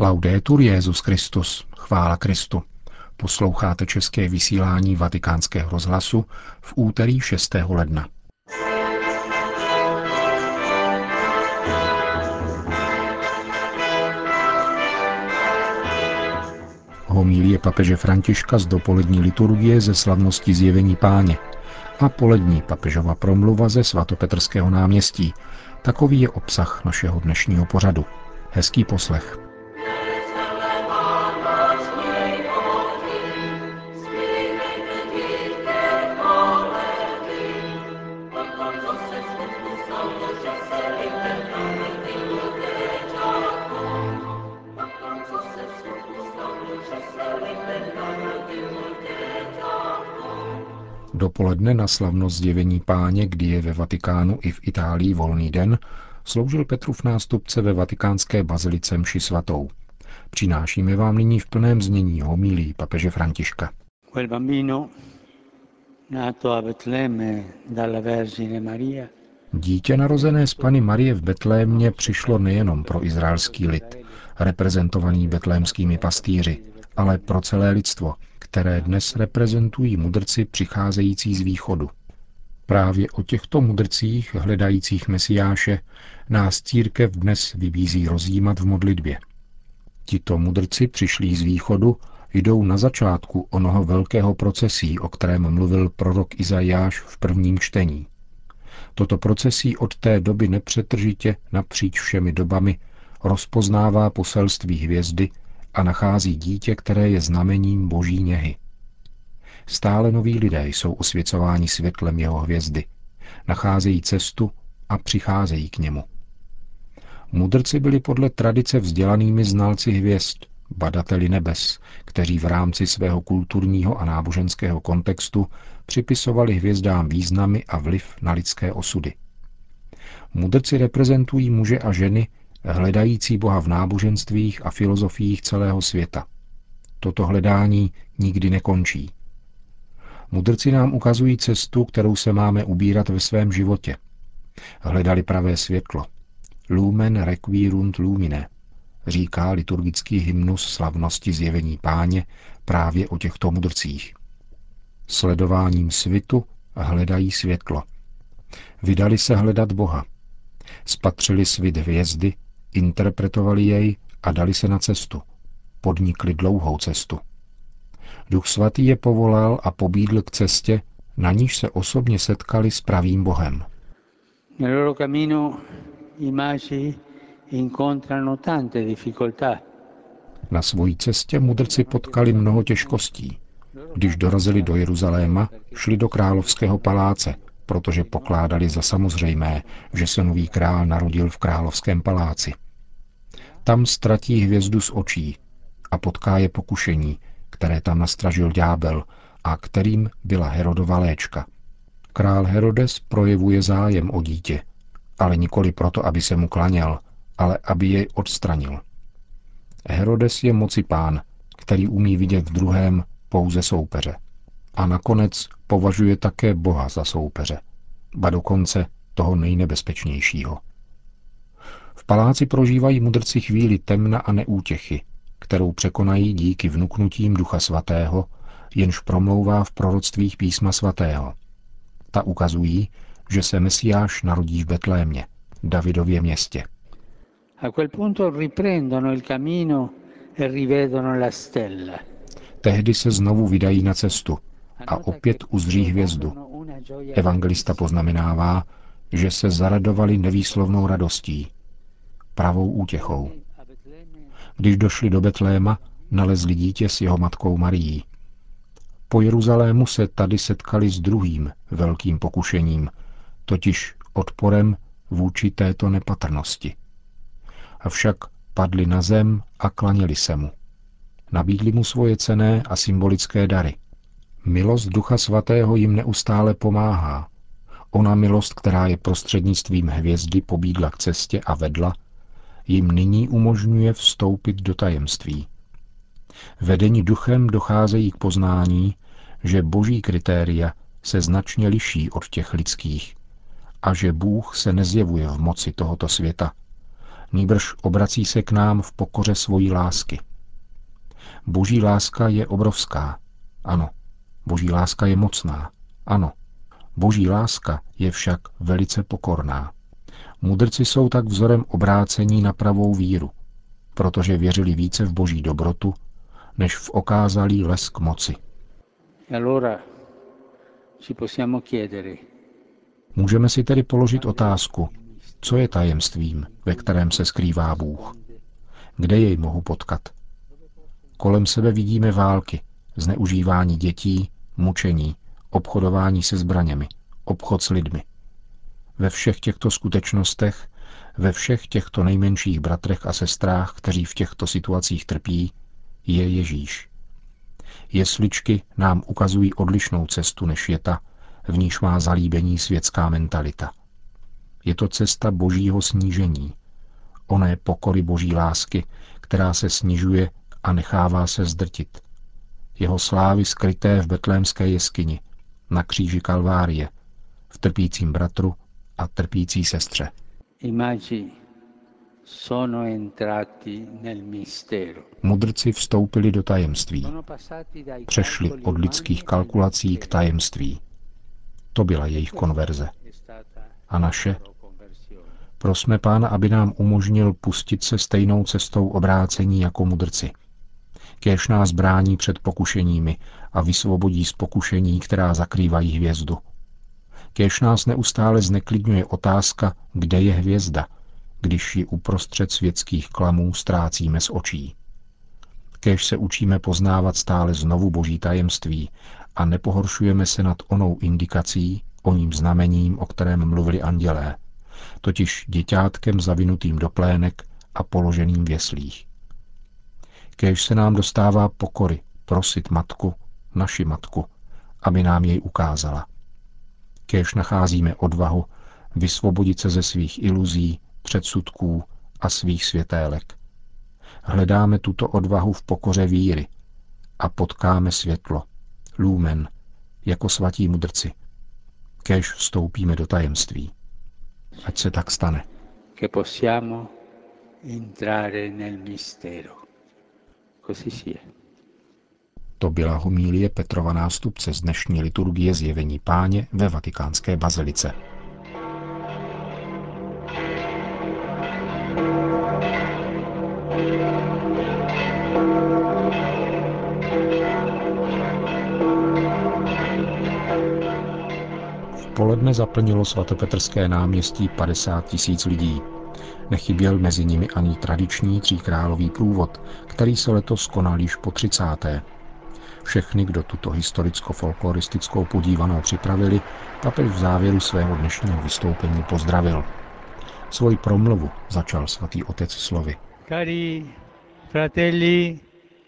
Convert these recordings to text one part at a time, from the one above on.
Laudetur Jezus Christus, chvála Kristu. Posloucháte české vysílání Vatikánského rozhlasu v úterý 6. ledna. Homílie papeže Františka z dopolední liturgie ze slavnosti zjevení páně a polední papežova promluva ze svatopetrského náměstí. Takový je obsah našeho dnešního pořadu. Hezký poslech. Dopoledne na slavnost zjevení páně, kdy je ve Vatikánu i v Itálii volný den, sloužil Petrův nástupce ve vatikánské bazilice mši svatou. Přinášíme vám nyní v plném znění homílí papeže Františka. Dítě narozené z Pany Marie v Betlémě přišlo nejenom pro izraelský lid, reprezentovaný betlémskými pastýři, ale pro celé lidstvo, které dnes reprezentují mudrci přicházející z východu. Právě o těchto mudrcích, hledajících Mesiáše, nás církev dnes vybízí rozjímat v modlitbě. Tito mudrci přišlí z východu jdou na začátku onoho velkého procesí, o kterém mluvil prorok Izajáš v prvním čtení. Toto procesí od té doby nepřetržitě napříč všemi dobami rozpoznává poselství hvězdy a nachází dítě, které je znamením boží něhy. Stále noví lidé jsou osvěcováni světlem jeho hvězdy, nacházejí cestu a přicházejí k němu. Mudrci byli podle tradice vzdělanými znalci hvězd, badateli nebes, kteří v rámci svého kulturního a náboženského kontextu připisovali hvězdám významy a vliv na lidské osudy. Mudrci reprezentují muže a ženy, hledající Boha v náboženstvích a filozofiích celého světa. Toto hledání nikdy nekončí. Mudrci nám ukazují cestu, kterou se máme ubírat ve svém životě. Hledali pravé světlo. Lumen requirunt lumine, říká liturgický hymnus slavnosti zjevení páně právě o těchto mudrcích. Sledováním svitu hledají světlo. Vydali se hledat Boha. Spatřili svit hvězdy interpretovali jej a dali se na cestu. Podnikli dlouhou cestu. Duch svatý je povolal a pobídl k cestě, na níž se osobně setkali s pravým Bohem. Na svojí cestě mudrci potkali mnoho těžkostí. Když dorazili do Jeruzaléma, šli do královského paláce, protože pokládali za samozřejmé, že se nový král narodil v královském paláci. Tam ztratí hvězdu z očí a potká je pokušení, které tam nastražil ďábel a kterým byla Herodova léčka. Král Herodes projevuje zájem o dítě, ale nikoli proto, aby se mu klaněl, ale aby jej odstranil. Herodes je moci pán, který umí vidět v druhém pouze soupeře. A nakonec považuje také Boha za soupeře, ba dokonce toho nejnebezpečnějšího. V paláci prožívají mudrci chvíli temna a neútěchy, kterou překonají díky vnuknutím Ducha Svatého, jenž promlouvá v proroctvích písma svatého. Ta ukazují, že se Mesiáš narodí v Betlémě, Davidově městě. A quel punto riprendono il cammino e rivedono la stella. Tehdy se znovu vydají na cestu a opět uzří hvězdu. Evangelista poznamenává, že se zaradovali nevýslovnou radostí, pravou útěchou. Když došli do Betléma, nalezli dítě s jeho matkou Marií. Po Jeruzalému se tady setkali s druhým velkým pokušením, totiž odporem vůči této nepatrnosti. Avšak padli na zem a klaněli se mu. Nabídli mu svoje cené a symbolické dary – Milost Ducha Svatého jim neustále pomáhá. Ona milost, která je prostřednictvím hvězdy pobídla k cestě a vedla, jim nyní umožňuje vstoupit do tajemství. Vedení duchem docházejí k poznání, že boží kritéria se značně liší od těch lidských a že Bůh se nezjevuje v moci tohoto světa, nýbrž obrací se k nám v pokoře svojí lásky. Boží láska je obrovská. Ano. Boží láska je mocná. Ano. Boží láska je však velice pokorná. Mudrci jsou tak vzorem obrácení na pravou víru, protože věřili více v boží dobrotu, než v okázalý lesk moci. Můžeme si tedy položit otázku, co je tajemstvím, ve kterém se skrývá Bůh? Kde jej mohu potkat? Kolem sebe vidíme války, zneužívání dětí, mučení, obchodování se zbraněmi, obchod s lidmi. Ve všech těchto skutečnostech, ve všech těchto nejmenších bratrech a sestrách, kteří v těchto situacích trpí, je Ježíš. Jesličky nám ukazují odlišnou cestu než je ta, v níž má zalíbení světská mentalita. Je to cesta božího snížení, oné pokory boží lásky, která se snižuje a nechává se zdrtit. Jeho slávy skryté v betlémské jeskyni, na kříži Kalvárie, v trpícím bratru a trpící sestře. Mudrci vstoupili do tajemství. Přešli od lidských kalkulací k tajemství. To byla jejich konverze. A naše? Prosme Pána, aby nám umožnil pustit se stejnou cestou obrácení jako mudrci. Kéž nás brání před pokušeními a vysvobodí z pokušení, která zakrývají hvězdu. Kéž nás neustále zneklidňuje otázka, kde je hvězda, když ji uprostřed světských klamů ztrácíme z očí. Kéž se učíme poznávat stále znovu boží tajemství a nepohoršujeme se nad onou indikací, oním znamením, o kterém mluvili andělé, totiž děťátkem zavinutým do plének a položeným v jeslích. Kéž se nám dostává pokory prosit matku, naši matku, aby nám jej ukázala. Kéž nacházíme odvahu vysvobodit se ze svých iluzí, předsudků a svých světélek. Hledáme tuto odvahu v pokoře víry a potkáme světlo, lumen, jako svatí mudrci. Kéž vstoupíme do tajemství. Ať se tak stane. Che possiamo entrare nel mistero. Sia. To byla homílie Petrova nástupce z dnešní liturgie zjevení páně ve vatikánské bazilice. V poledne zaplnilo svatopetrské náměstí 50 tisíc lidí. Nechyběl mezi nimi ani tradiční tříkrálový průvod, který se letos konal již po 30. Všechny, kdo tuto historicko-folkloristickou podívanou připravili, papež v závěru svého dnešního vystoupení pozdravil. Svoji promluvu začal svatý otec slovy. Cari fratelli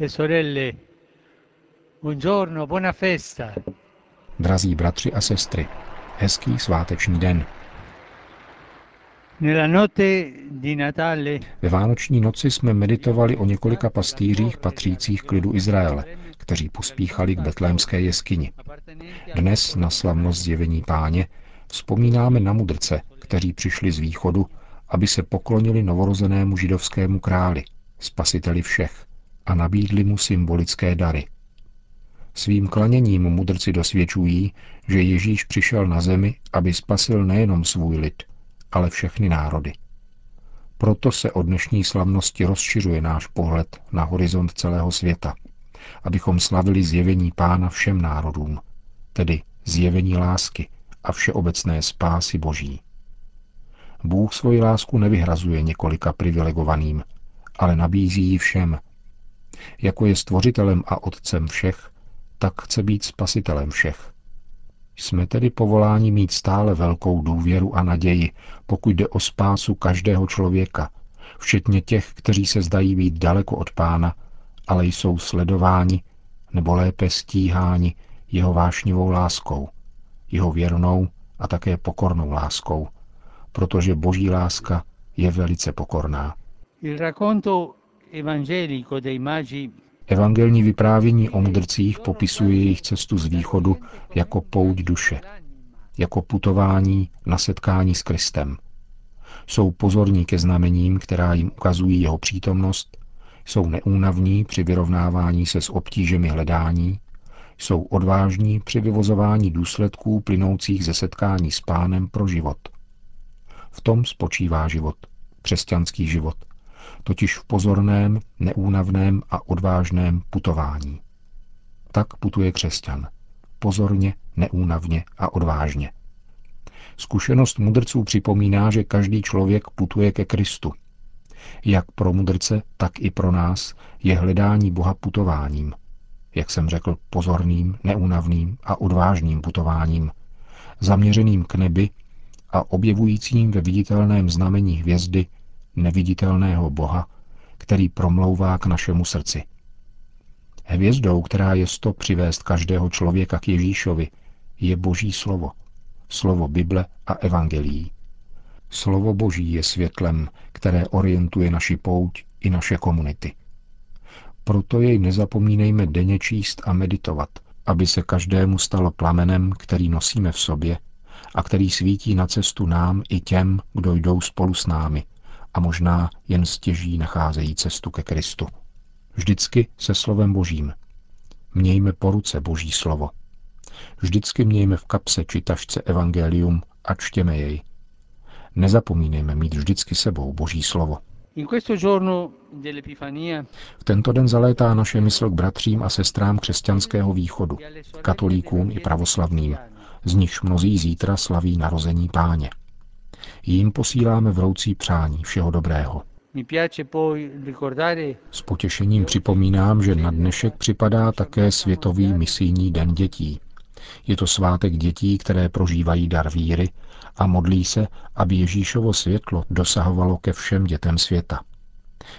e sorelle, buongiorno, buona festa. Drazí bratři a sestry, hezký sváteční den. Ve Vánoční noci jsme meditovali o několika pastýřích patřících k lidu Izraele, kteří pospíchali k betlémské jeskyni. Dnes na slavnost zjevení páně vzpomínáme na mudrce, kteří přišli z východu, aby se poklonili novorozenému židovskému králi, spasiteli všech, a nabídli mu symbolické dary. Svým klaněním mudrci dosvědčují, že Ježíš přišel na zemi, aby spasil nejenom svůj lid, ale všechny národy. Proto se od dnešní slavnosti rozšiřuje náš pohled na horizont celého světa, abychom slavili zjevení Pána všem národům, tedy zjevení lásky a všeobecné spásy Boží. Bůh svoji lásku nevyhrazuje několika privilegovaným, ale nabízí ji všem. Jako je stvořitelem a otcem všech, tak chce být spasitelem všech. Jsme tedy povoláni mít stále velkou důvěru a naději, pokud jde o spásu každého člověka, včetně těch, kteří se zdají být daleko od pána, ale jsou sledováni nebo lépe stíháni jeho vášnivou láskou, jeho věrnou a také pokornou láskou, protože boží láska je velice pokorná. Il racconto evangelico dei magi Evangelní vyprávění o mudrcích popisuje jejich cestu z východu jako pouť duše, jako putování na setkání s Kristem. Jsou pozorní ke znamením, která jim ukazují jeho přítomnost, jsou neúnavní při vyrovnávání se s obtížemi hledání, jsou odvážní při vyvozování důsledků plynoucích ze setkání s pánem pro život. V tom spočívá život, křesťanský život, totiž v pozorném, neúnavném a odvážném putování. Tak putuje křesťan. Pozorně, neúnavně a odvážně. Zkušenost mudrců připomíná, že každý člověk putuje ke Kristu. Jak pro mudrce, tak i pro nás je hledání Boha putováním. Jak jsem řekl, pozorným, neúnavným a odvážným putováním, zaměřeným k nebi a objevujícím ve viditelném znamení hvězdy neviditelného Boha, který promlouvá k našemu srdci. Hvězdou, která je sto přivést každého člověka k Ježíšovi, je Boží slovo, slovo Bible a Evangelií. Slovo Boží je světlem, které orientuje naši pouť i naše komunity. Proto jej nezapomínejme denně číst a meditovat, aby se každému stalo plamenem, který nosíme v sobě a který svítí na cestu nám i těm, kdo jdou spolu s námi a možná jen stěží nacházejí cestu ke Kristu. Vždycky se slovem Božím. Mějme po ruce Boží slovo. Vždycky mějme v kapse či tašce evangelium a čtěme jej. Nezapomínejme mít vždycky sebou Boží slovo. V tento den zalétá naše mysl k bratřím a sestrám křesťanského východu, katolíkům i pravoslavným, z nichž mnozí zítra slaví narození páně. Jím posíláme vroucí přání všeho dobrého. S potěšením připomínám, že na dnešek připadá také Světový misijní den dětí. Je to svátek dětí, které prožívají dar víry a modlí se, aby Ježíšovo světlo dosahovalo ke všem dětem světa.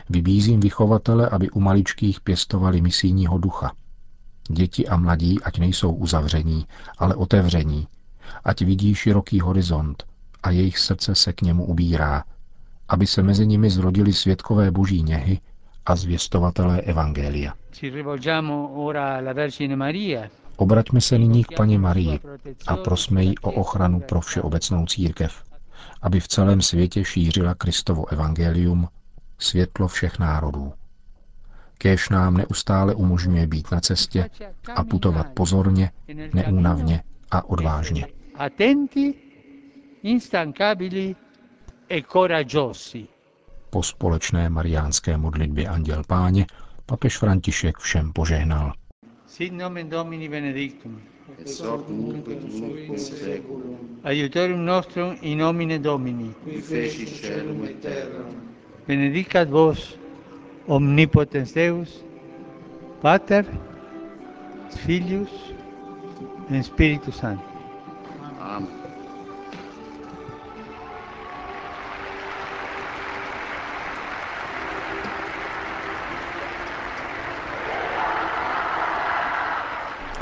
Vybízím vychovatele, aby u maličkých pěstovali misijního ducha. Děti a mladí, ať nejsou uzavření, ale otevření, ať vidí široký horizont a jejich srdce se k němu ubírá, aby se mezi nimi zrodili světkové boží něhy a zvěstovatelé Evangelia. Obraťme se nyní k paně Marii a prosme jí o ochranu pro všeobecnou církev, aby v celém světě šířila Kristovo evangelium, světlo všech národů. Kéž nám neustále umožňuje být na cestě a putovat pozorně, neúnavně a odvážně. Po společné mariánské modlitbě Anděl Páně papež František všem požehnal. Sit nomen Domini benedictum. Et hoc nunc et in seculum. Aiutorium nostrum in nomine Domini. Qui feci celum et terram. Benedicat vos omnipotens Deus, Pater, Filius et Spiritus Sanctus. Amen.